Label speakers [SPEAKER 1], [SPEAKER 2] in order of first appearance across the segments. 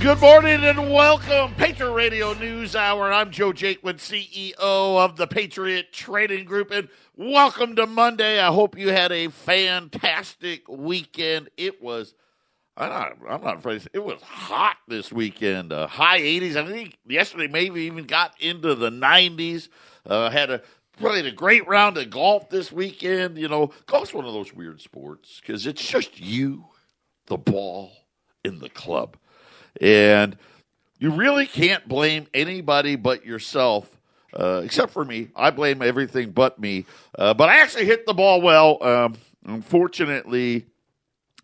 [SPEAKER 1] Good morning and welcome, Patriot Radio News Hour. I'm Joe Jaquin, CEO of the Patriot Trading Group, and welcome to Monday. I hope you had a fantastic weekend. It was, I'm not, I'm not afraid it was hot this weekend. Uh, high 80s. I think yesterday maybe even got into the 90s. Uh, had a played a great round of golf this weekend. You know, golf's one of those weird sports because it's just you, the ball, in the club. And you really can't blame anybody but yourself, uh, except for me. I blame everything but me. Uh, but I actually hit the ball well. Um, unfortunately,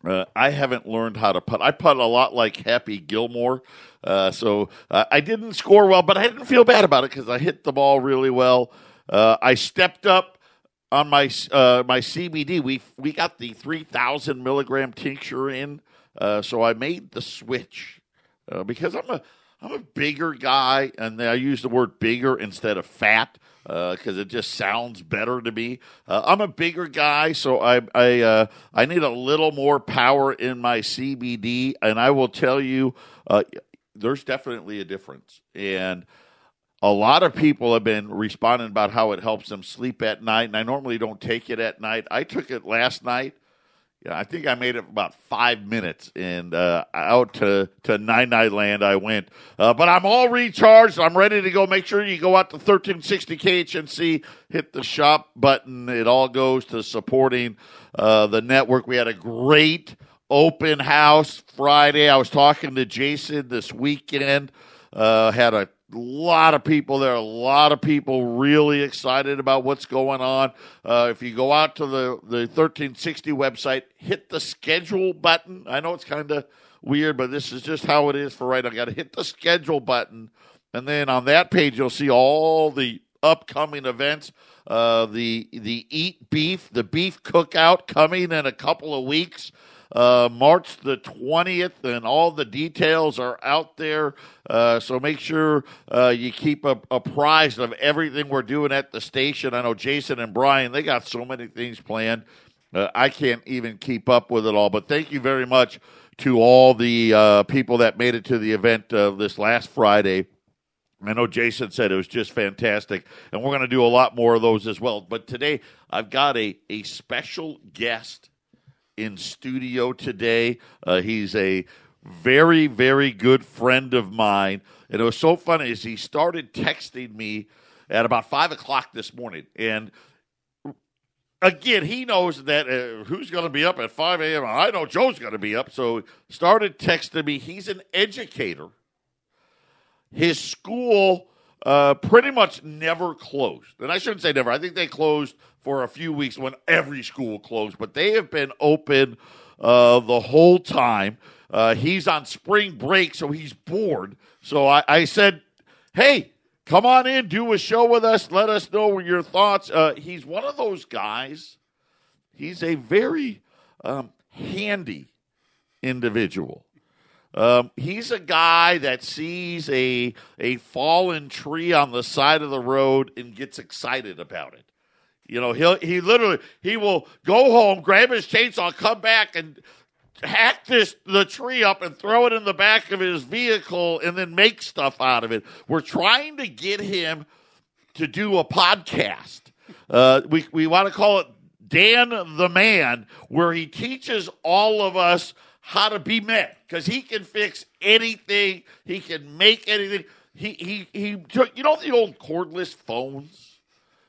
[SPEAKER 1] uh, I haven't learned how to putt. I putt a lot like Happy Gilmore. Uh, so uh, I didn't score well, but I didn't feel bad about it because I hit the ball really well. Uh, I stepped up on my my CBD. We we got the three thousand milligram tincture in, so I made the switch uh, because I'm a I'm a bigger guy, and I use the word bigger instead of fat because uh, it just sounds better to me. Uh, I'm a bigger guy, so I I uh, I need a little more power in my CBD, and I will tell you, uh, there's definitely a difference, and. A lot of people have been responding about how it helps them sleep at night, and I normally don't take it at night. I took it last night, I think I made it about five minutes, and uh, out to to Nine Night Land I went. Uh, but I'm all recharged. I'm ready to go. Make sure you go out to 1360 KHNC, hit the shop button. It all goes to supporting uh, the network. We had a great open house Friday. I was talking to Jason this weekend. Uh, had a a lot of people there, a lot of people really excited about what's going on. Uh, if you go out to the, the 1360 website, hit the schedule button. I know it's kind of weird, but this is just how it is for right now. got to hit the schedule button. And then on that page, you'll see all the upcoming events. Uh, the the Eat Beef, the beef cookout coming in a couple of weeks uh, March the 20th, and all the details are out there. Uh, so make sure uh, you keep apprised of everything we're doing at the station. I know Jason and Brian, they got so many things planned. Uh, I can't even keep up with it all. But thank you very much to all the uh, people that made it to the event uh, this last Friday. I know Jason said it was just fantastic, and we're going to do a lot more of those as well. But today, I've got a, a special guest in studio today. Uh, he's a very, very good friend of mine. And it was so funny as he started texting me at about five o'clock this morning. And again, he knows that uh, who's going to be up at 5 a.m. I know Joe's going to be up. So started texting me. He's an educator. His school uh, pretty much never closed. And I shouldn't say never. I think they closed for a few weeks when every school closed, but they have been open uh, the whole time. Uh, he's on spring break, so he's bored. So I, I, said, hey, come on in, do a show with us. Let us know your thoughts. Uh, he's one of those guys. He's a very um, handy individual. Um, he's a guy that sees a a fallen tree on the side of the road and gets excited about it. You know, he'll he literally he will go home, grab his chainsaw, come back and hack this the tree up and throw it in the back of his vehicle and then make stuff out of it. We're trying to get him to do a podcast. Uh, we we want to call it Dan the Man, where he teaches all of us how to be men because he can fix anything. He can make anything. He he he took you know the old cordless phones.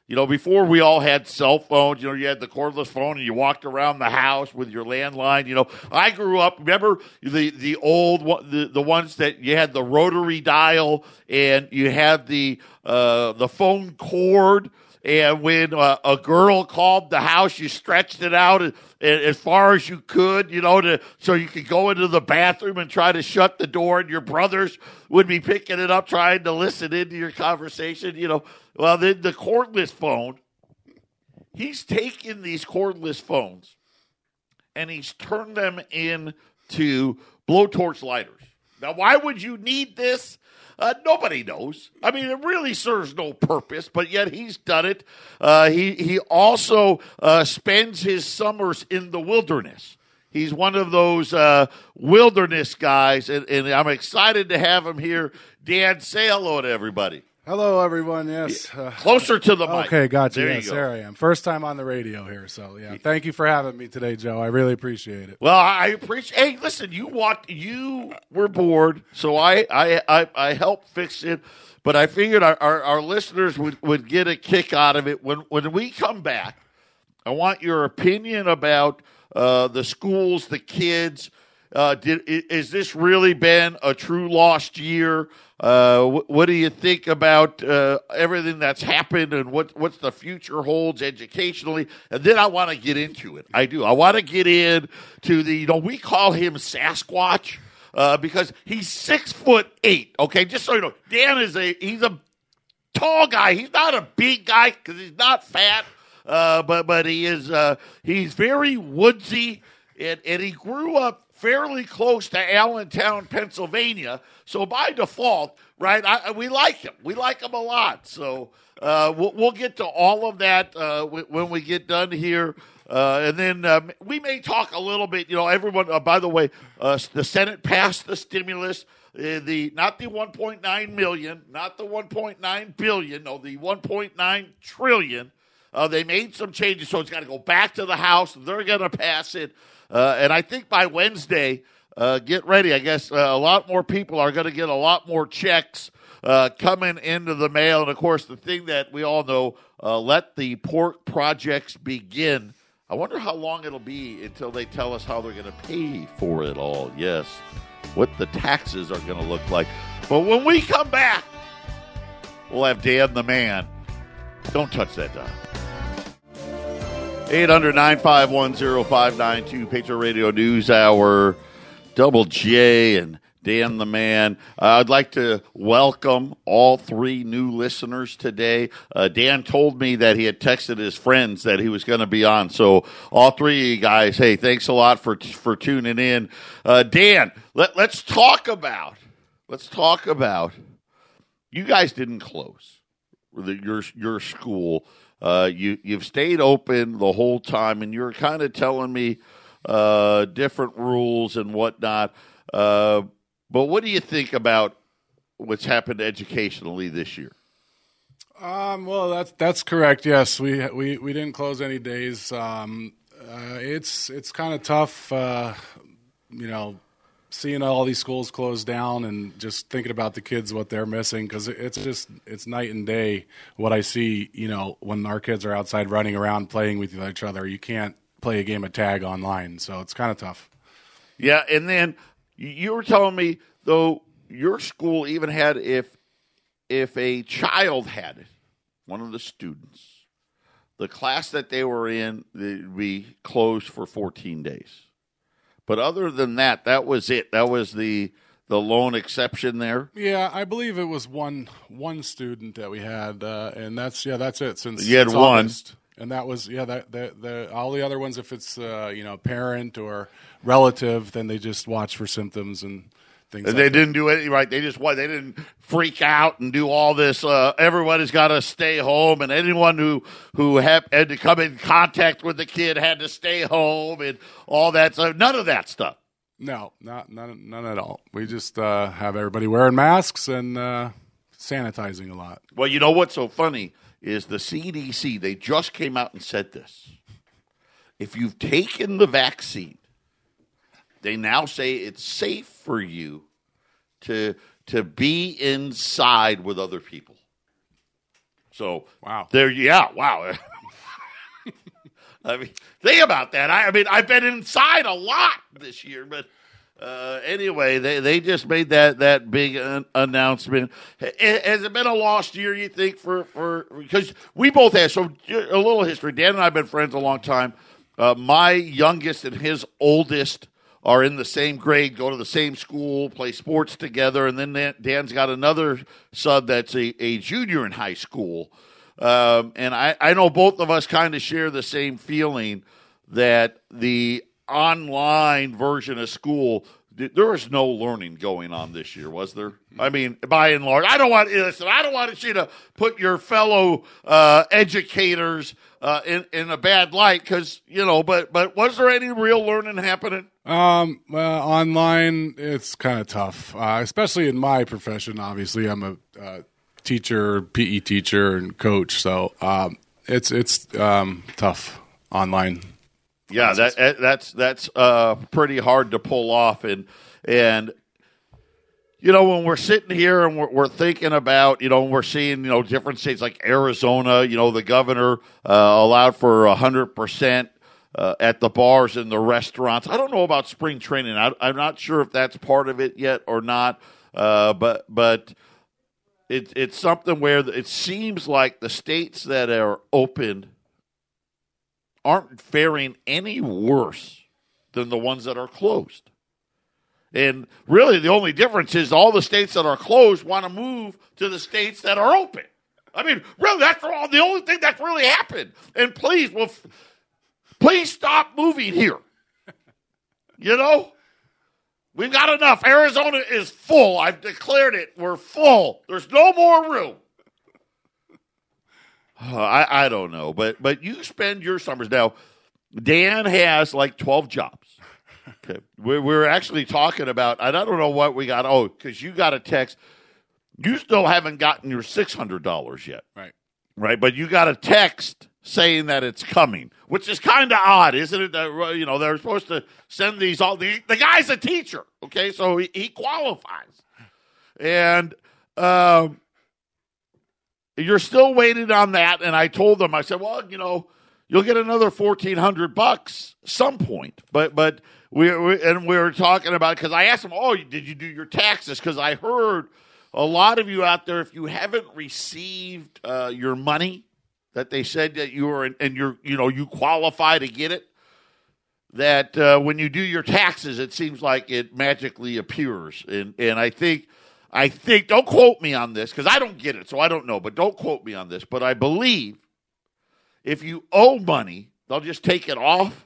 [SPEAKER 1] You know, before we all had cell phones, you know, you had the cordless phone and you walked around the house with your landline. You know, I grew up. Remember the the old the the ones that you had the rotary dial and you had the uh, the phone cord and when uh, a girl called the house, you stretched it out as, as far as you could, you know, to so you could go into the bathroom and try to shut the door, and your brothers would be picking it up, trying to listen into your conversation. You know, well, then the cordless phone. He's taken these cordless phones and he's turned them into blowtorch lighters. Now, why would you need this? Uh, nobody knows. I mean, it really serves no purpose, but yet he's done it. Uh, he he also uh, spends his summers in the wilderness. He's one of those uh, wilderness guys, and, and I'm excited to have him here. Dan, say hello to everybody.
[SPEAKER 2] Hello, everyone. Yes. Uh,
[SPEAKER 1] Closer to the mic.
[SPEAKER 2] okay, gotcha.
[SPEAKER 1] There
[SPEAKER 2] yes,
[SPEAKER 1] you go.
[SPEAKER 2] there I am. First time on the radio here, so yeah. Thank you for having me today, Joe. I really appreciate it.
[SPEAKER 1] Well, I appreciate. Hey, listen, you walked. you were bored, so I I I, I helped fix it. But I figured our, our, our listeners would, would get a kick out of it when when we come back. I want your opinion about uh, the schools, the kids. Uh, did is this really been a true lost year? Uh, wh- what do you think about uh, everything that's happened and what what's the future holds educationally? And then I want to get into it. I do. I want to get in to the you know we call him Sasquatch uh, because he's six foot eight. Okay, just so you know, Dan is a he's a tall guy. He's not a big guy because he's not fat, uh, but but he is uh, he's very woodsy, and, and he grew up fairly close to Allentown, Pennsylvania. So by default, right, I, we like him. We like him a lot. So uh, we'll, we'll get to all of that uh, w- when we get done here. Uh, and then um, we may talk a little bit. You know, everyone. Uh, by the way, uh, the Senate passed the stimulus. Uh, the not the 1.9 million, not the 1.9 billion, no, the 1.9 trillion. Uh, they made some changes, so it's got to go back to the House. They're going to pass it, uh, and I think by Wednesday, uh, get ready. I guess uh, a lot more people are going to get a lot more checks uh, coming into the mail, and of course, the thing that we all know: uh, let the pork projects begin. I wonder how long it'll be until they tell us how they're going to pay for it all. Yes, what the taxes are going to look like. But when we come back, we'll have Dan the man. Don't touch that dial. 800 951 0592, Patriot Radio News Hour, Double J and Dan the Man. Uh, I'd like to welcome all three new listeners today. Uh, Dan told me that he had texted his friends that he was going to be on. So, all three of you guys, hey, thanks a lot for for tuning in. Uh, Dan, let, let's talk about, let's talk about, you guys didn't close your your school. Uh, you you've stayed open the whole time, and you're kind of telling me uh, different rules and whatnot. Uh, but what do you think about what's happened educationally this year?
[SPEAKER 2] Um, well, that's that's correct. Yes, we we we didn't close any days. Um, uh, it's it's kind of tough, uh, you know, seeing all these schools closed down and just thinking about the kids what they're missing because it's just it's night and day what I see. You know, when our kids are outside running around playing with each other, you can't play a game of tag online, so it's kind of tough.
[SPEAKER 1] Yeah, and then you- were telling me though your school even had if if a child had it, one of the students, the class that they were in, they'd be closed for 14 days. But other than that, that was it. That was the the lone exception there.
[SPEAKER 2] Yeah, I believe it was one one student that we had, uh, and that's yeah, that's it. Since
[SPEAKER 1] You had
[SPEAKER 2] since
[SPEAKER 1] one.
[SPEAKER 2] August. and that was yeah, that the, the all the other ones, if it's uh, you know parent or relative, then they just watch for symptoms and things.
[SPEAKER 1] And
[SPEAKER 2] like
[SPEAKER 1] they didn't do anything right. They just what they didn't freak out and do all this. Uh, everybody's got to stay home, and anyone who who had, had to come in contact with the kid had to stay home, and all that. So none of that stuff.
[SPEAKER 2] No, not none, none at all. We just uh, have everybody wearing masks and uh, sanitizing a lot.
[SPEAKER 1] Well, you know what's so funny is the CDC. They just came out and said this. If you've taken the vaccine, they now say it's safe for you to to be inside with other people. So
[SPEAKER 2] Wow.
[SPEAKER 1] there, yeah, wow. I mean, think about that. I, I mean, I've been inside a lot this year, but uh, anyway, they, they just made that that big an- announcement. Ha- Has it been a lost year? You think for for because we both have so a little history. Dan and I have been friends a long time. Uh, my youngest and his oldest are in the same grade, go to the same school, play sports together, and then Dan- Dan's got another son that's a, a junior in high school. Um, and I, I know both of us kind of share the same feeling that the online version of school, th- there was no learning going on this year, was there? I mean, by and large, I don't want listen. I don't want you to put your fellow uh, educators uh, in in a bad light because you know. But but was there any real learning happening?
[SPEAKER 2] Um, well, online it's kind of tough, uh, especially in my profession. Obviously, I'm a uh, teacher, PE teacher, and coach, so um, it's it's um, tough online.
[SPEAKER 1] Yeah, that that's that's uh, pretty hard to pull off, and and you know when we're sitting here and we're, we're thinking about you know we're seeing you know different states like Arizona, you know the governor uh, allowed for hundred percent uh, at the bars and the restaurants. I don't know about spring training. I, am not sure if that's part of it yet or not. Uh, but but it, it's something where it seems like the states that are open aren't faring any worse than the ones that are closed. And really, the only difference is all the states that are closed want to move to the states that are open. I mean, really, that's all, the only thing that's really happened. And please, well, please stop moving here. You know, we've got enough. Arizona is full. I've declared it. We're full. There's no more room. Uh, I, I don't know, but but you spend your summers now. Dan has like twelve jobs. Okay, we're, we're actually talking about, and I don't know what we got. Oh, because you got a text. You still haven't gotten your six hundred dollars yet,
[SPEAKER 2] right?
[SPEAKER 1] Right, but you got a text saying that it's coming, which is kind of odd, isn't it? That you know they're supposed to send these all. The, the guy's a teacher, okay, so he, he qualifies, and um, you're still waiting on that. And I told them, I said, well, you know, you'll get another fourteen hundred bucks some point, but but we, we and we were talking about because I asked him, oh, did you do your taxes? Because I heard a lot of you out there, if you haven't received uh, your money that they said that you were and you're you know you qualify to get it that uh, when you do your taxes it seems like it magically appears. And and I think I think don't quote me on this because I don't get it so I don't know but don't quote me on this. But I believe if you owe money they'll just take it off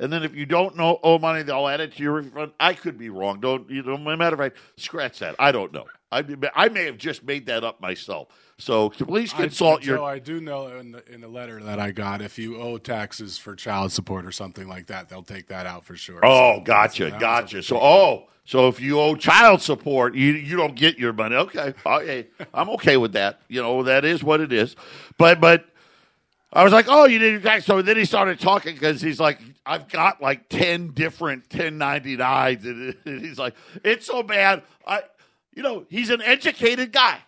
[SPEAKER 1] and then if you don't know owe money they'll add it to your refund. I could be wrong. Don't you know no matter of fact scratch that I don't know. I I may have just made that up myself so please consult
[SPEAKER 2] I,
[SPEAKER 1] your.
[SPEAKER 2] Joe, I do know in the, in the letter that I got, if you owe taxes for child support or something like that, they'll take that out for sure.
[SPEAKER 1] Oh, so gotcha, gotcha. So, oh, so if you owe child support, you you don't get your money. Okay, okay, I'm okay with that. You know, that is what it is. But but I was like, oh, you did your tax. So then he started talking because he's like, I've got like ten different 1099s, and he's like, it's so bad. I, you know, he's an educated guy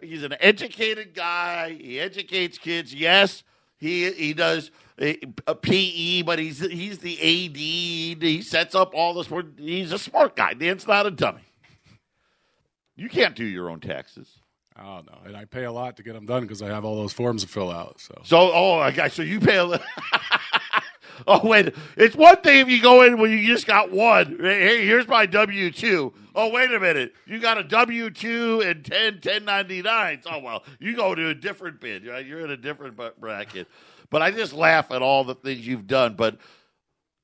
[SPEAKER 1] he's an educated guy. He educates kids. Yes, he he does eh, a, PE, but he's he's the AD. He sets up all this. He's a smart guy. Dan's not a dummy. You can't do your own taxes.
[SPEAKER 2] Oh no, and I pay a lot to get them done because I have all those forms to fill out. So,
[SPEAKER 1] so oh, I okay, so you pay a. Oh wait, it's one thing if you go in when you just got one. Hey, here's my W two. Oh wait a minute, you got a W two and 10 1099s. Oh well, you go to a different bid. Right? You're in a different bracket. But I just laugh at all the things you've done. But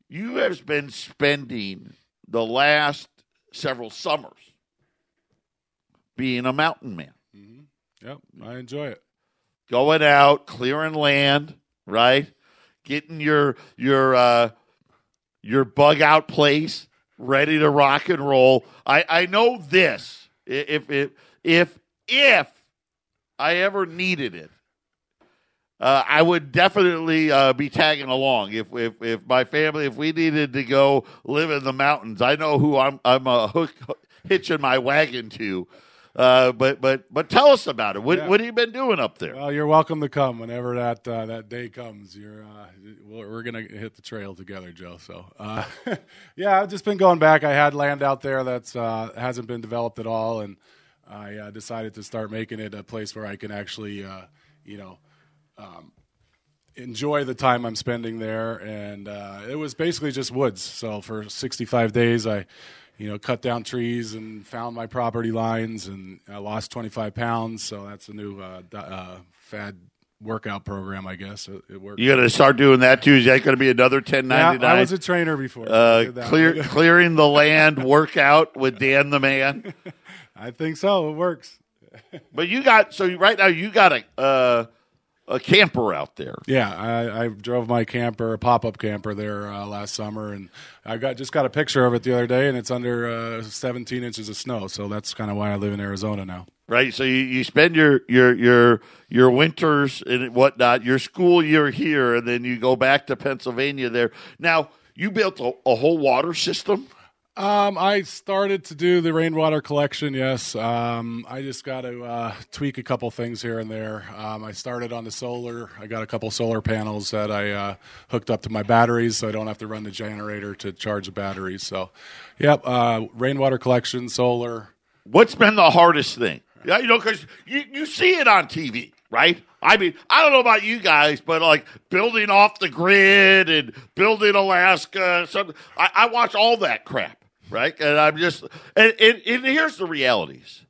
[SPEAKER 1] you have been spending the last several summers being a mountain man.
[SPEAKER 2] Mm-hmm. Yep, I enjoy it.
[SPEAKER 1] Going out, clearing land, right? Getting your your uh, your bug out place ready to rock and roll. I, I know this. If if if if I ever needed it, uh, I would definitely uh, be tagging along. If, if if my family, if we needed to go live in the mountains, I know who I'm I'm uh, hook, hitching my wagon to uh, but but but tell us about it. What yeah. what have you been doing up there?
[SPEAKER 2] Well, you're welcome to come whenever that uh, that day comes. You're uh, we're gonna hit the trail together, Joe. So uh, yeah, I've just been going back. I had land out there that uh, hasn't been developed at all, and I decided to start making it a place where I can actually you know. Um, enjoy the time I'm spending there, and it was basically just woods. So for 65 days, I you know, cut down trees and found my property lines, and I lost 25 pounds. So that's a new uh, uh, fad workout program, I guess. It, it worked.
[SPEAKER 1] You got to start doing that too. Is that going to be another 1099?
[SPEAKER 2] Yeah, I was a trainer before.
[SPEAKER 1] Uh, clear, clearing the land workout with Dan the man.
[SPEAKER 2] I think so. It works.
[SPEAKER 1] but you got so right now you got a uh, a camper out there.
[SPEAKER 2] Yeah, I, I drove my camper, a pop up camper there uh, last summer, and I got just got a picture of it the other day, and it's under uh, 17 inches of snow. So that's kind of why I live in Arizona now.
[SPEAKER 1] Right. So you, you spend your your your your winters and whatnot, your school year here, and then you go back to Pennsylvania. There now. You built a, a whole water system.
[SPEAKER 2] Um, I started to do the rainwater collection. Yes, um, I just got to uh, tweak a couple things here and there. Um, I started on the solar. I got a couple solar panels that I uh, hooked up to my batteries, so I don't have to run the generator to charge the batteries. So, yep, uh, rainwater collection, solar.
[SPEAKER 1] What's been the hardest thing? Yeah, you know, because you, you see it on TV, right? I mean, I don't know about you guys, but like building off the grid and building Alaska, something. I, I watch all that crap right? And I'm just, and, and, and here's the realities.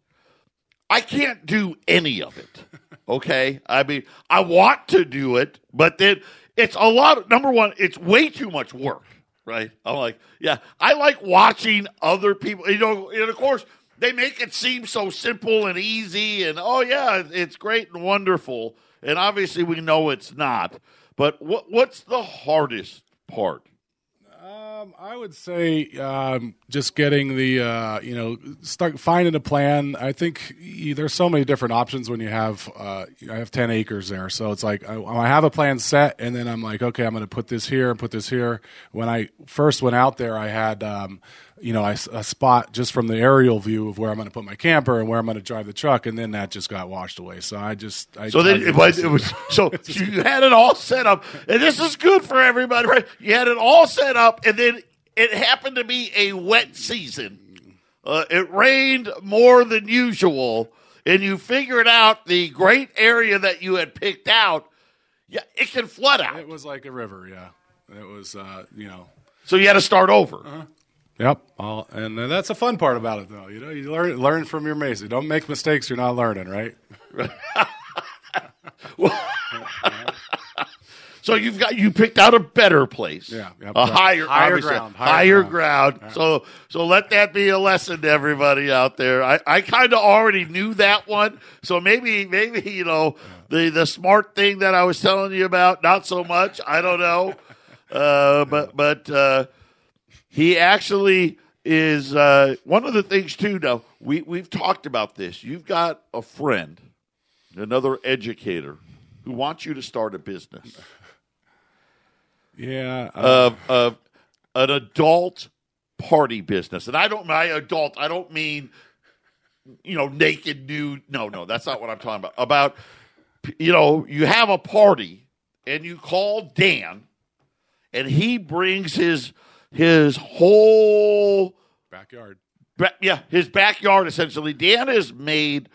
[SPEAKER 1] I can't do any of it. Okay. I mean, I want to do it, but then it's a lot. Of, number one, it's way too much work, right? I'm like, yeah, I like watching other people, you know, and of course, they make it seem so simple and easy and, oh, yeah, it's great and wonderful. And obviously, we know it's not. But what, what's the hardest part?
[SPEAKER 2] Um, I would say um, just getting the uh, you know start finding a plan. I think there's so many different options when you have uh, I have ten acres there, so it's like I, I have a plan set, and then I'm like, okay, I'm going to put this here and put this here. When I first went out there, I had um, you know, a, a, spot just from the aerial view of where I'm going to put my camper and where I'm going to drive the truck, and then that just got washed away. So I just I
[SPEAKER 1] so then it was, it was so you had it all set up, and this is good for everybody, right? You had it all set up, and then it happened to be a wet season. Uh, it rained more than usual, and you figured out the great area that you had picked out. Yeah, it can flood out.
[SPEAKER 2] It was like a river. Yeah, it was. Uh, you know.
[SPEAKER 1] So you had to start over.
[SPEAKER 2] Uh-huh. Yep, All, and uh, that's the fun part about it, though. You know, you learn learn from your mates. Don't make mistakes. You're not learning, right?
[SPEAKER 1] so you've got you picked out a better place,
[SPEAKER 2] yeah,
[SPEAKER 1] yep, a higher
[SPEAKER 2] higher ground,
[SPEAKER 1] higher, higher ground. ground. So so let that be a lesson to everybody out there. I, I kind of already knew that one, so maybe maybe you know the the smart thing that I was telling you about, not so much. I don't know, uh, but but. Uh, he actually is uh, one of the things too. Now we we've talked about this. You've got a friend, another educator, who wants you to start a business.
[SPEAKER 2] Yeah,
[SPEAKER 1] uh, of of an adult party business, and I don't my adult. I don't mean you know naked nude. No, no, that's not what I'm talking about. About you know you have a party and you call Dan, and he brings his his whole
[SPEAKER 2] backyard.
[SPEAKER 1] Ba- yeah, his backyard essentially. Dan has made,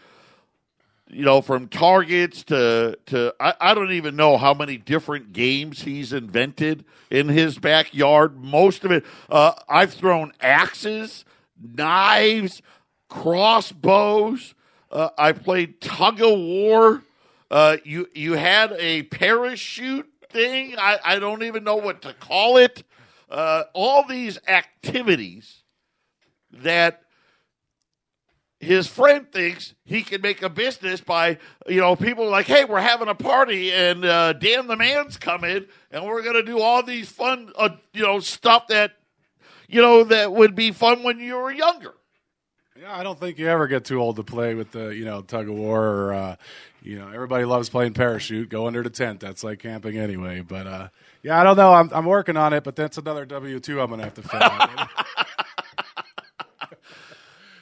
[SPEAKER 1] you know, from targets to to I, I don't even know how many different games he's invented in his backyard. Most of it, uh, I've thrown axes, knives, crossbows. Uh, I played tug of war. Uh, you you had a parachute thing. I, I don't even know what to call it uh, all these activities that his friend thinks he can make a business by, you know, people like, hey, we're having a party and uh, Dan the Man's coming and we're going to do all these fun, uh, you know, stuff that, you know, that would be fun when you were younger.
[SPEAKER 2] Yeah, I don't think you ever get too old to play with the, you know, tug of war or, uh, you know, everybody loves playing parachute. Go under the tent. That's like camping anyway. But uh, yeah, I don't know. I'm I'm working on it, but that's another W two I'm gonna have to fill out.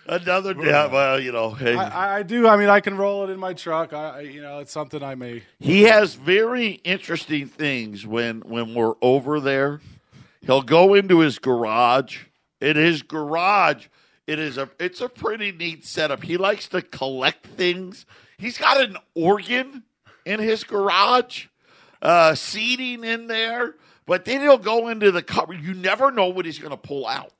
[SPEAKER 1] Another, yeah, well, you know, hey.
[SPEAKER 2] I, I, do. I mean, I can roll it in my truck. I, you know, it's something I may.
[SPEAKER 1] He has very interesting things when when we're over there. He'll go into his garage. In his garage, it is a it's a pretty neat setup. He likes to collect things. He's got an organ in his garage uh, seating in there, but then he'll go into the cupboard. You never know what he's going to pull out.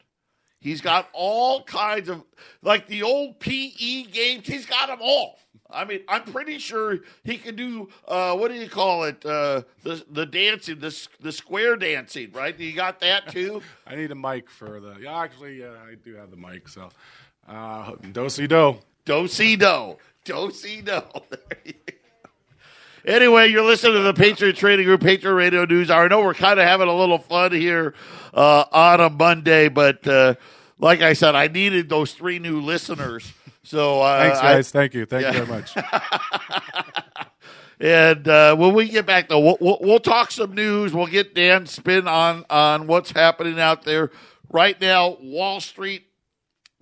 [SPEAKER 1] He's got all kinds of, like the old PE games, he's got them all. I mean, I'm pretty sure he can do uh, what do you call it? Uh, the the dancing, the the square dancing, right? You got that too.
[SPEAKER 2] I need a mic for the. Yeah, actually, uh, I do have the mic. So, uh, do si do,
[SPEAKER 1] do si do, do si do. Anyway, you're listening to the Patriot Trading Group Patriot Radio News Hour. I know we're kind of having a little fun here uh, on a Monday, but uh, like I said, I needed those three new listeners. So uh,
[SPEAKER 2] Thanks,
[SPEAKER 1] I-
[SPEAKER 2] guys. Thank you. Thank
[SPEAKER 1] Yeah.
[SPEAKER 2] you very much.
[SPEAKER 1] And uh, when we get back, though, we'll, we'll, we'll talk some news. We'll get Dan's spin on on what's happening out there right now. Wall Street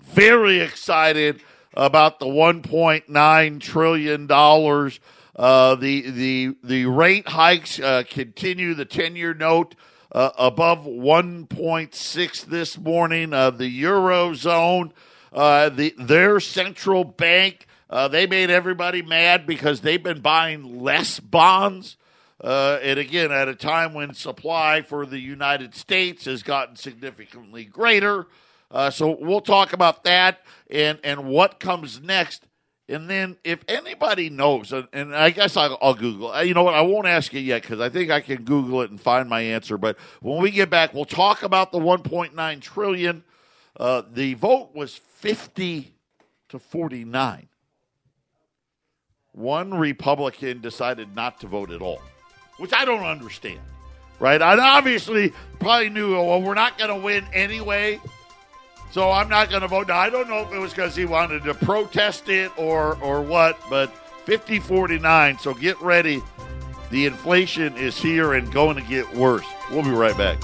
[SPEAKER 1] very excited about the 1.9 trillion dollars. Uh, the the the rate hikes uh, continue. The 10 year note uh, above 1.6 this morning. Uh, the eurozone, uh, the their central bank. They made everybody mad because they've been buying less bonds. And again, at a time when supply for the United States has gotten significantly greater. So we'll talk about that and, and what comes next. And then if anybody knows, and, I guess I'll, I'll Google. uh, You know what? I won't ask you yet because I think I can Google it and find my answer. But when we get back, we'll talk about the 1.9 trillion. Uh, the vote was 50 to 49 one Republican decided not to vote at all, which I don't understand. Right? I obviously probably knew, well, we're not going to win anyway, so I'm not going to vote. Now, I don't know if it was because he wanted to protest it or, or what, but 50 49, so get ready. The inflation is here and going to get worse. We'll be right back.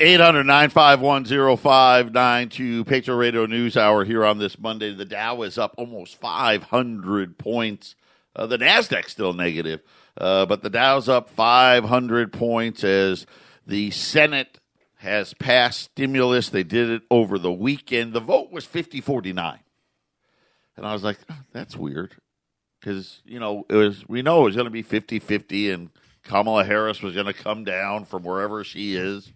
[SPEAKER 1] 800 951 0592 Patriot Radio News Hour here on this Monday. The Dow is up almost 500 points. Uh, the NASDAQ's still negative, uh, but the Dow's up 500 points as the Senate has passed stimulus. They did it over the weekend. The vote was 50 49. And I was like, "Oh, that's weird. Because, you know, it was, we know it was going to be 50 50 and Kamala Harris was going to come down from wherever she is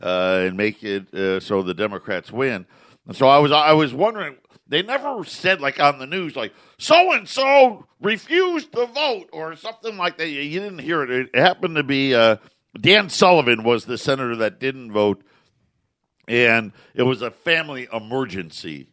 [SPEAKER 1] uh, and make it uh, so the Democrats win. And so I was I was wondering. They never said like on the news like so and so refused to vote or something like that. You, didn't hear it. It happened to be uh, Dan Sullivan was the senator that didn't vote, and it was a family emergency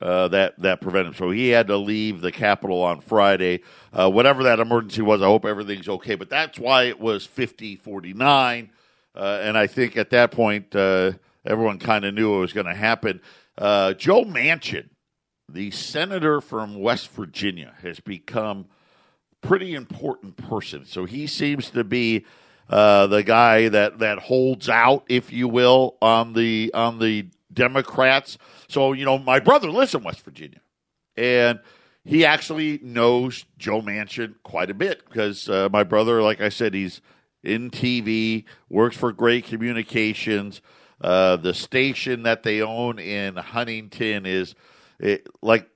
[SPEAKER 1] uh, that that prevented him. So he had to leave the Capitol on Friday. Uh, whatever that emergency was, I hope everything's okay. But that's why it was 50 49. Uh, and I think at that point, uh, everyone kind of knew it was going to happen. Uh, Joe Manchin, the senator from West Virginia, has become pretty important person. So he seems to be uh, the guy that, that holds out, if you will, on the on the Democrats. So you know, my brother lives in West Virginia, and he actually knows Joe Manchin quite a bit because uh, my brother, like I said, he's in TV, works for Gray Communications. Uh, the station that they own in Huntington is it, like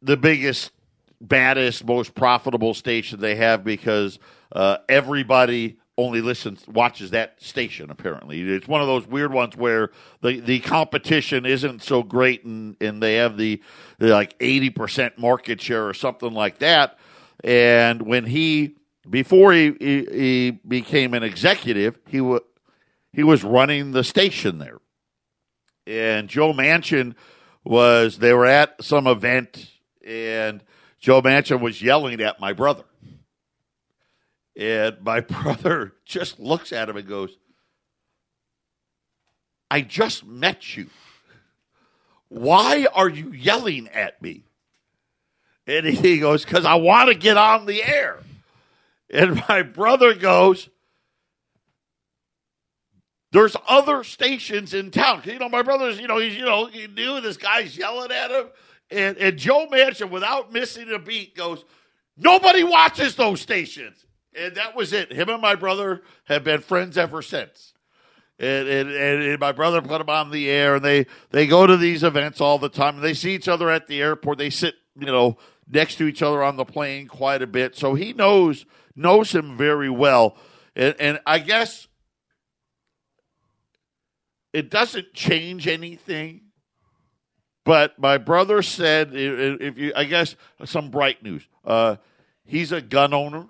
[SPEAKER 1] the biggest, baddest, most profitable station they have because uh, everybody only listens, watches that station. Apparently, it's one of those weird ones where the the competition isn't so great, and and they have the, like eighty percent market share or something like that. And when he before he he, he became an executive, he was he was running the station there. And Joe Manchin was they were at some event and Joe Manchin was yelling at my brother. And my brother just looks at him and goes, I just met you. Why are you yelling at me? And he goes, Because I want to get on the air. And my brother goes, There's other stations in town. You know, my brother's, you know, he's, you know, he knew this guy's yelling at him. And, and Joe Manchin, without missing a beat, goes, Nobody watches those stations. And that was it. Him and my brother have been friends ever since. And, and, and, my brother put him on the air, and they, they go to these events all the time. And they see each other at the airport. They sit, you know, next to each other on the plane quite a bit. So he knows knows him very well. And, and I guess it doesn't change anything. But my brother said, if you, I guess, some bright news. Uh, he's a gun owner.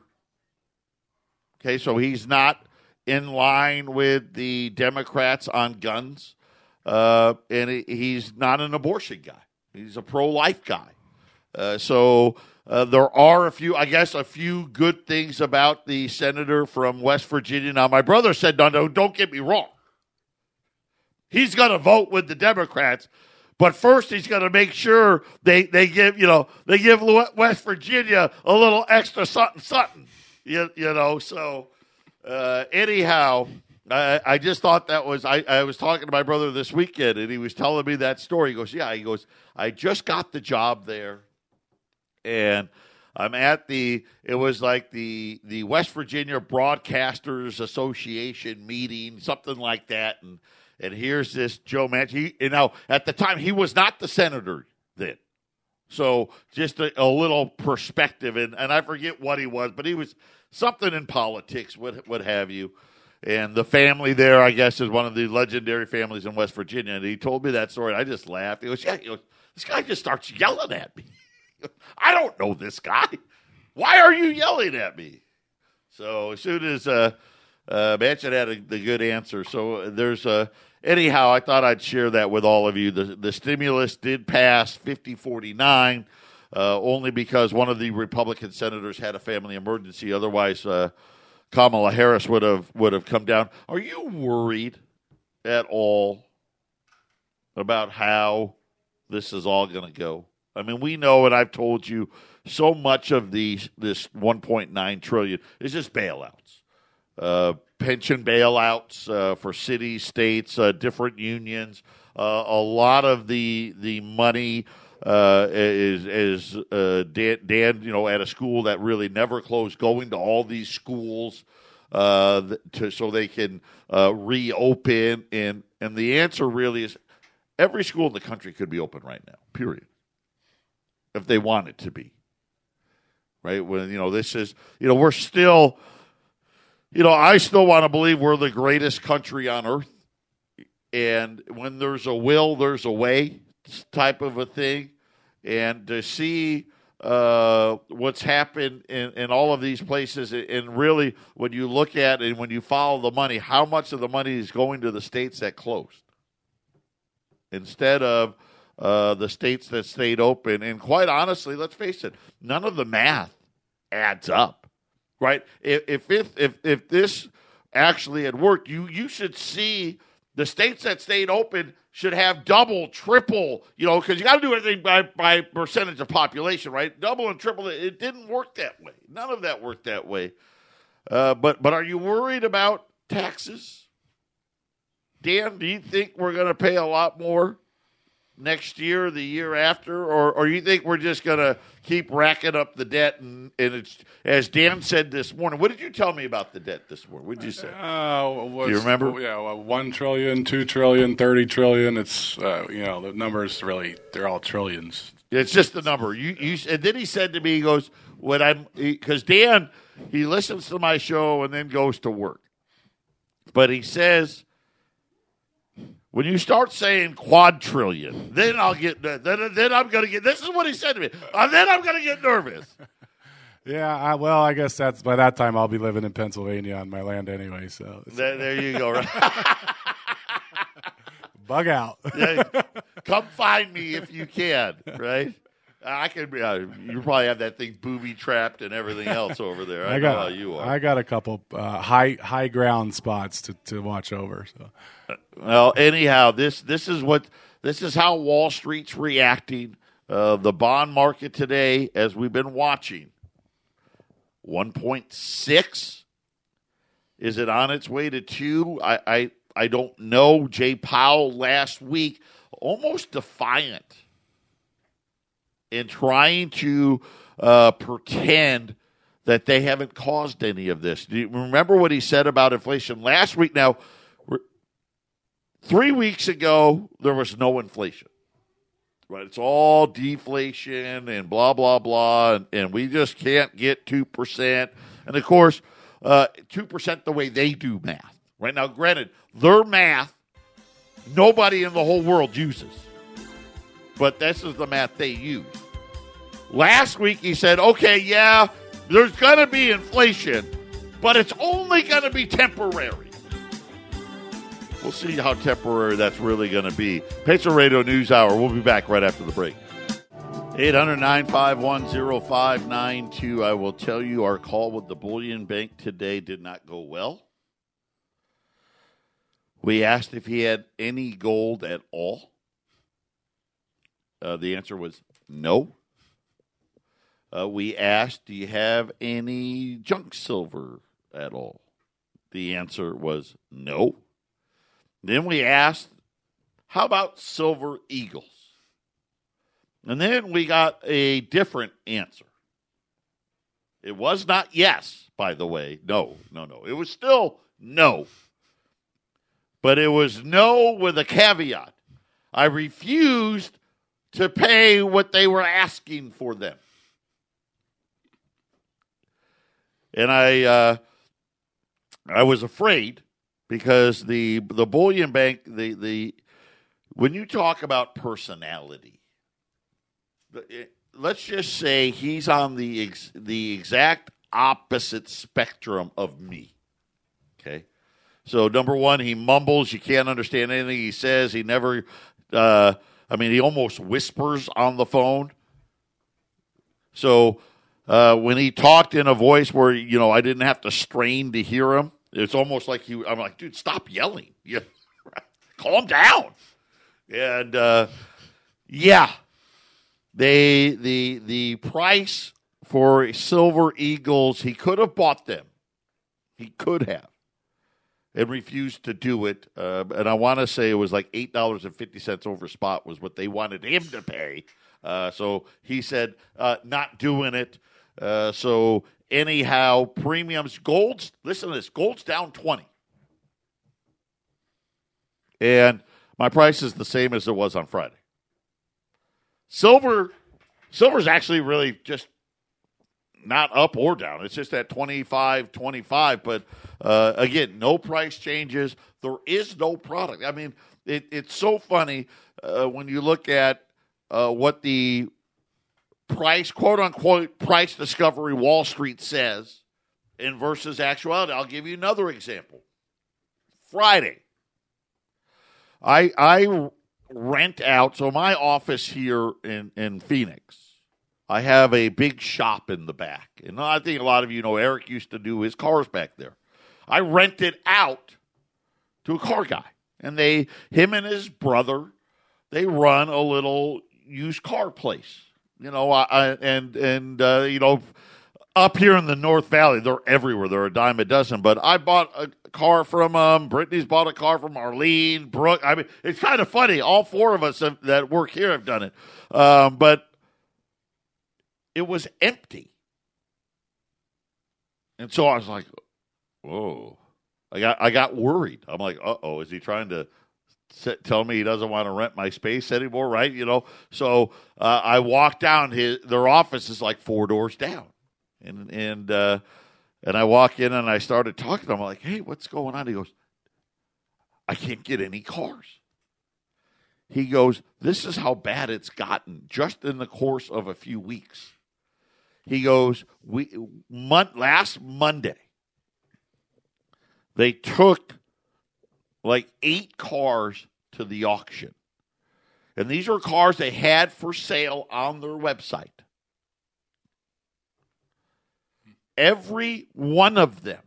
[SPEAKER 1] Okay, so he's not in line with the Democrats on guns, uh, and he's not an abortion guy. He's a pro-life guy. Uh, so Uh, there are a few, I guess, a few good things about the senator from West Virginia. Now, my brother said, no, no, don't get me wrong. He's going to vote with the Democrats, but first he's going to make sure they, they give, you know, they give West Virginia a little extra something, something, you, you know. So, uh, anyhow, I, I just thought that was, I, I was talking to my brother this weekend and he was telling me that story. He goes, yeah, he goes, I just got the job there and I'm at the it was like the the West Virginia Broadcasters Association meeting, something like that, and and here's this Joe Manchin. You know, at the time he was not the senator then, so just a, a, little perspective, and and I forget what he was, but he was something in politics, what what have you. And the family there, I guess, is one of the legendary families in West Virginia. And he told me that story. I just laughed. He goes, "Yeah, he goes, this guy just starts yelling at me." I don't know this guy. Why are you yelling at me? So as soon as uh, uh, Manchin had a, the good answer, so there's a. Anyhow, I thought I'd share that with all of you. The, the stimulus did pass 50 49, uh, only because one of the Republican senators had a family emergency. Otherwise, uh, Kamala Harris would have would have come down. Are you worried at all about how this is all going to go? I mean, we know, and I've told you, so much of these this 1.9 trillion is just bailouts, uh, pension bailouts uh, for cities, states, uh, different unions. Uh, a lot of the the money uh, is is uh, Dan, Dan, you know, at a school that really never closed, going to all these schools to so they can reopen. And and the answer really is every school in the country could be open right now. Period if they want it to be. Right? When, you know, this is, you know, we're still, you know, I still want to believe we're the greatest country on earth. And when there's a will, there's a way type of a thing. And to see uh, what's happened in, in all of these places, and really when you look at and when you follow the money, how much of the money is going to the states that closed instead of uh, the states that stayed open. And quite honestly, let's face it, none of the math adds up, right? If if if if, if this actually had worked, you you should see the states that stayed open should have double, triple, you know, because you got to do everything by, by percentage of population, right? Double and triple. It didn't work that way. None of that worked that way. Uh, but but are you worried about taxes? Dan, do you think we're going to pay a lot more next year, the year after, or or you think we're just going to keep racking up the debt? And, and it's as Dan said this morning. What did you tell me about the debt this morning? What did you say?
[SPEAKER 2] Uh, was,
[SPEAKER 1] Do you remember?
[SPEAKER 2] Yeah, well, one trillion, two trillion, thirty trillion. It's uh, you know the numbers really they're all trillions.
[SPEAKER 1] It's just the number. You you and then he said to me, he goes, "When I'm because Dan he listens to my show and then goes to work, but he says." When you start saying quadrillion, then I'll get then, then I'm going to get. This is what he said to me. Uh, then I'm going to get nervous.
[SPEAKER 2] Yeah, I, well, I guess that's by that time I'll be living in Pennsylvania on my land anyway. So
[SPEAKER 1] there, there you go. Right?
[SPEAKER 2] Bug out.
[SPEAKER 1] yeah, come find me if you can. Right. I can. Uh, you probably have that thing booby trapped and everything else over there. I, I got, you are.
[SPEAKER 2] I got a couple uh, high high ground spots to, to watch over. So
[SPEAKER 1] well, anyhow, this this is what this is how Wall Street's reacting. Uh, the bond market today, as we've been watching, one point six. Is it on its way to two? I, I I don't know. Jay Powell last week almost defiant in trying to uh, pretend that they haven't caused any of this. Do you remember what he said about inflation last week? Now, Three weeks ago, there was no inflation. Right? It's all deflation and blah, blah, blah. And, and we just can't get 2%. And of course, uh, 2% the way they do math. Right now, granted, their math, nobody in the whole world uses. But this is the math they use. Last week, he said, okay, yeah, there's going to be inflation, but it's only going to be temporary. We'll see how temporary that's really going to be. Patriot Radio News Hour. We'll be back right after the break. 800 592 I will tell you our call with the Bullion Bank today did not go well. We asked if he had any gold at all. Uh, the answer was no. Uh, we asked, Do you have any junk silver at all? The answer was no. Then we asked, How about silver eagles? And then we got a different answer. It was not yes, by the way. No, no, no. It was still no. But it was no with a caveat. I refused to pay what they were asking for them. And I uh, I was afraid because the the bullion bank the the when you talk about personality let's just say he's on the ex, the exact opposite spectrum of me. Okay, so number one, he mumbles. You can't understand anything he says. He never. Uh, I mean, he almost whispers on the phone. So uh, when he talked in a voice where you know I didn't have to strain to hear him, it's almost like he. I'm like, dude, stop yelling. Yeah, calm down. And uh, yeah, they the the price for silver eagles, he could have bought them. He could have. And refused to do it. Uh, and I want to say it was like eight dollars and fifty cents over spot was what they wanted him to pay. Uh, so he said, uh, not doing it. Uh, so anyhow, premiums, gold's listen to this, gold's down twenty, and my price is the same as it was on Friday. Silver, silver's actually really just not up or down. It's just at 25, 25. But uh, again, no price changes. There is no product. I mean, it, it's so funny uh, when you look at uh, what the price, quote unquote, price discovery Wall Street says in versus actuality. I'll give you another example. Friday, I I rent out. So my office here in in Phoenix, I have a big shop in the back, and I think a lot of you know Eric used to do his cars back there. I rent it out to a car guy, and they him and his brother they run a little used car place. You know, I, I and and uh, you know up here in the North Valley, they're everywhere. They're a dime a dozen. But I bought a car from um, Brittany's bought a car from Arlene, Brooke. I mean, it's kind of funny. All four of us have, that work here have done it, um, but it was empty, and so I was like, "Whoa!" I got I got worried. I'm like, "Uh oh, is he trying to?" Tell me he doesn't want to rent my space anymore, right? You know, so uh, I walk down. His their office is like four doors down, and and uh, and I walk in and I started talking. I'm like, "Hey, what's going on?" He goes, "I can't get any cars." He goes, "This is how bad it's gotten just in the course of a few weeks." He goes, "We month, last Monday they took like eight cars to the auction." And these are cars they had for sale on their website. every one of them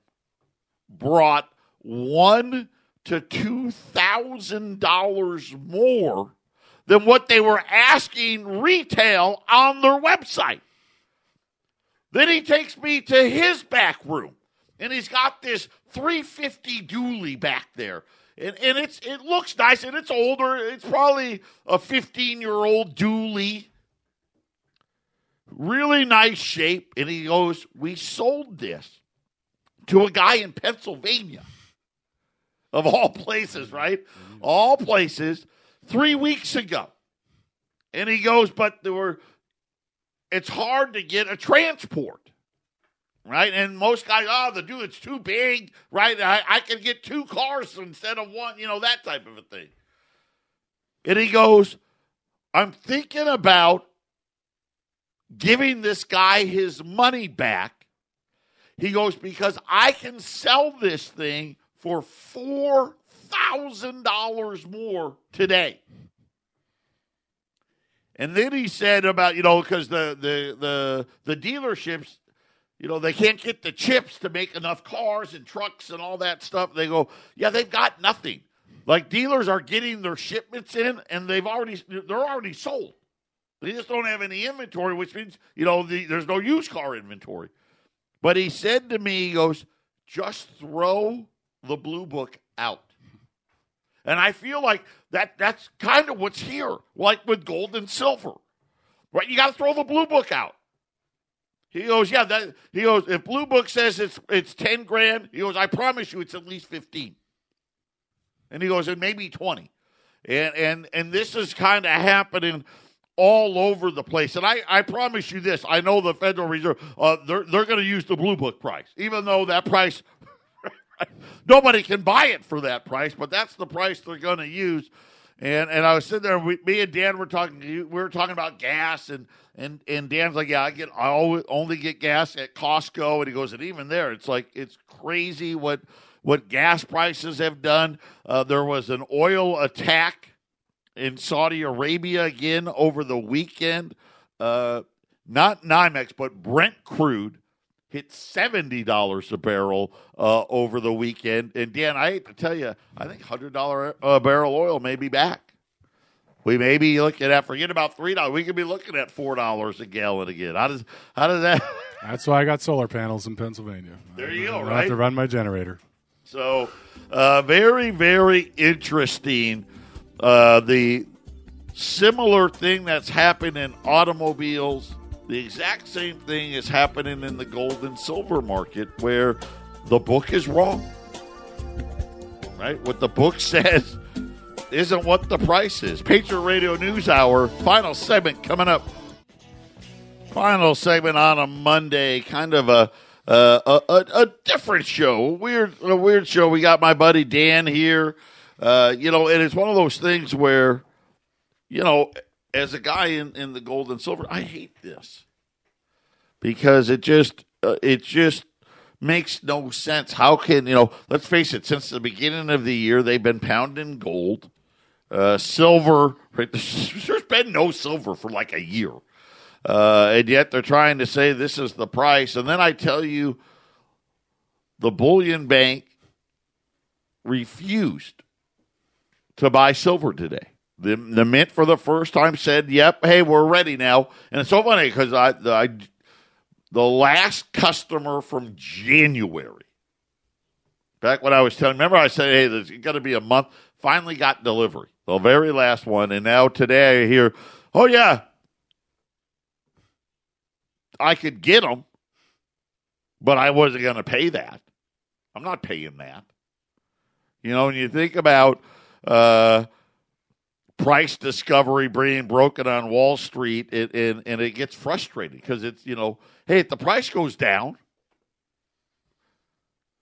[SPEAKER 1] brought one to two thousand dollars more than what they were asking retail on their website. Then he takes me to his back room, and he's got this 350 dually back there. And, and it's it looks nice and it's older. It's probably a 15 year old dually really nice shape. And he goes, We sold this to a guy in Pennsylvania, of all places, right? All places, three weeks ago. And he goes, But there were, it's hard to get a transport. Right, and most guys, oh, the dude, it's too big, right? I, I can get two cars instead of one, you know, that type of a thing. And he goes, I'm thinking about giving this guy his money back. He goes, Because I can sell this thing for $4,000 more today. And then he said about you know because the the the the dealerships, you know, they can't get the chips to make enough cars and trucks and all that stuff. They go, yeah, they've got nothing. Like dealers are getting their shipments in, and they've already they're already sold. They just don't have any inventory, which means you know the, there's no used car inventory. But he said to me, he goes, just throw the blue book out. And I feel like that that's kind of what's here, like with gold and silver. Right? You got to throw the blue book out. He goes, yeah. That, he goes, if blue book says it's it's ten grand, he goes, I promise you, it's at least fifteen. And he goes, and maybe twenty. And and and this is kind of happening all over the place. And I, I promise you this: I know the Federal Reserve uh, they're they're going to use the blue book price, even though that price nobody can buy it for that price, but that's the price they're going to use. And and I was sitting there, we, me and Dan were talking. We were talking about gas, and and and Dan's like, "Yeah, I get, I always only get gas at Costco." And he goes, "And even there, it's like it's crazy what what gas prices have done." Uh, there was an oil attack in Saudi Arabia again over the weekend. Uh, not NYMEX, but Brent crude hit seventy dollars a barrel uh, over the weekend. And Dan, I hate to tell you, I think hundred dollar a uh, barrel oil may be back. We may be looking at forget about three dollars. We could be looking at four dollars a gallon again. How does how does that?
[SPEAKER 2] That's why I got solar panels in Pennsylvania.
[SPEAKER 1] There you
[SPEAKER 2] I,
[SPEAKER 1] go.
[SPEAKER 2] I
[SPEAKER 1] right
[SPEAKER 2] have to run my generator.
[SPEAKER 1] So, uh, very very interesting. Uh, the similar thing that's happened in automobiles the exact same thing is happening in the gold and silver market where the book is wrong. Right? What the book says isn't what the price is. Patriot Radio News Hour, final segment coming up. Final segment on a Monday, kind of a uh, a, a, a, different show, a weird, a weird show. We got my buddy Dan here, uh, you know, and it's one of those things where, you know, as a guy in, in the gold and silver, I hate this because it just uh, it just makes no sense. How can you know? Let's face it. Since the beginning of the year, they've been pounding gold, uh, silver. Right? There's been no silver for like a year, uh, and yet they're trying to say this is the price. And then I tell you, the bullion bank refused to buy silver today. The, the mint for the first time said, "Yep, hey, we're ready now." And it's so funny because I, I the last customer from January, back when I was telling, remember I said, "Hey, there's got to be a month." Finally got delivery, the very last one, and now today I hear, "Oh yeah, I could get them, but I wasn't going to pay that. I'm not paying that." You know, when you think about. Uh, price discovery being broken on Wall Street, it, and, and it gets frustrating because it's, you know, hey, if the price goes down,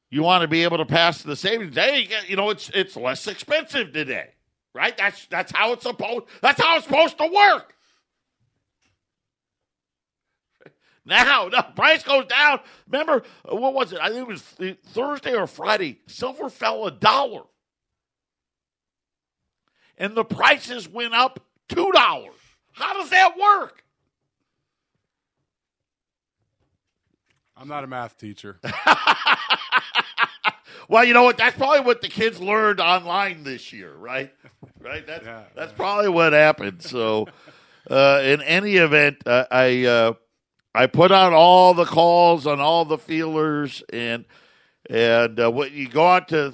[SPEAKER 1] you want to be able to pass the savings. Hey, you know, it's it's less expensive today, right? That's that's how it's supposed. That's how it's supposed to work. Now, the price goes down. Remember, what was it? I think it was Thursday or Friday. Silver fell a dollar and the prices went up $2. How does that work?
[SPEAKER 2] I'm not a math teacher.
[SPEAKER 1] well, you know what? That's probably what the kids learned online this year, right? Right. That's
[SPEAKER 2] Yeah,
[SPEAKER 1] that's probably what happened. So, uh, in any event, uh, I uh, I put out all the calls on all the feelers, and and uh, what you go out to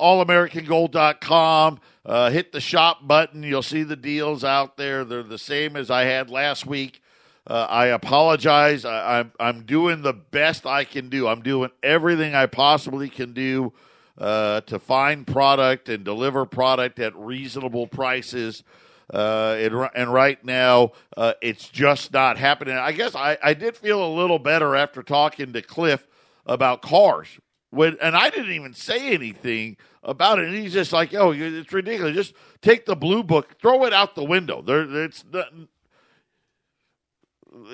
[SPEAKER 1] allamericangold.com, uh, hit the shop button. You'll see the deals out there. They're the same as I had last week. Uh, I apologize. I, I'm I'm doing the best I can do. I'm doing everything I possibly can do uh, to find product and deliver product at reasonable prices. Uh, and, and right now, uh, it's just not happening. I guess I, I did feel a little better after talking to Cliff about cars. When and I didn't even say anything about it. And he's just like, "Oh, it's ridiculous. Just take the blue book, throw it out the window. There, it's not,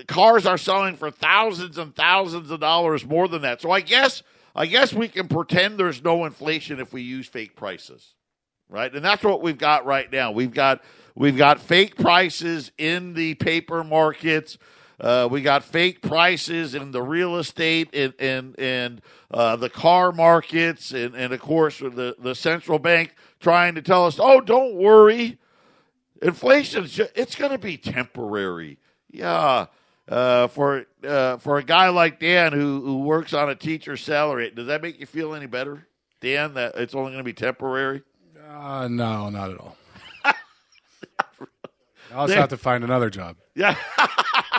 [SPEAKER 1] cars are selling for thousands and thousands of dollars more than that. So I guess I guess we can pretend there's no inflation if we use fake prices. right? And that's what we've got right now. We've got we've got fake prices in the paper markets. Uh, we got fake prices in the real estate and and, and uh, the car markets, and, and of course the the central bank trying to tell us, oh, don't worry, inflation it's going to be temporary. Yeah, uh, for uh, for a guy like Dan who who works on a teacher's salary, does that make you feel any better, Dan? That it's only going to be temporary?
[SPEAKER 2] Uh, no, not at all. I'll just have to find another job.
[SPEAKER 1] Yeah.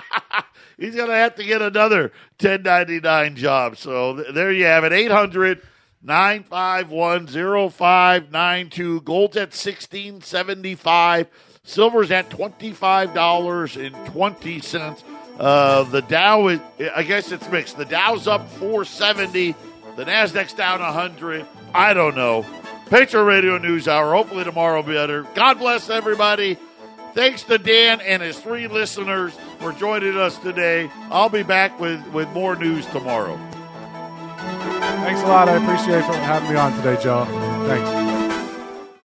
[SPEAKER 1] He's going to have to get another 1099 job. So th- there you have it. 800 951 0592. Gold's at 1675. Silver's at $25.20. Uh, the Dow is, I guess it's mixed. The Dow's up 470. The Nasdaq's down 100. I don't know. Patriot Radio News Hour. Hopefully tomorrow will be better. God bless everybody. Thanks to Dan and his three listeners for joining us today. I'll be back with, with more news tomorrow.
[SPEAKER 2] Thanks a lot. I appreciate having me on today, Joe. Thanks.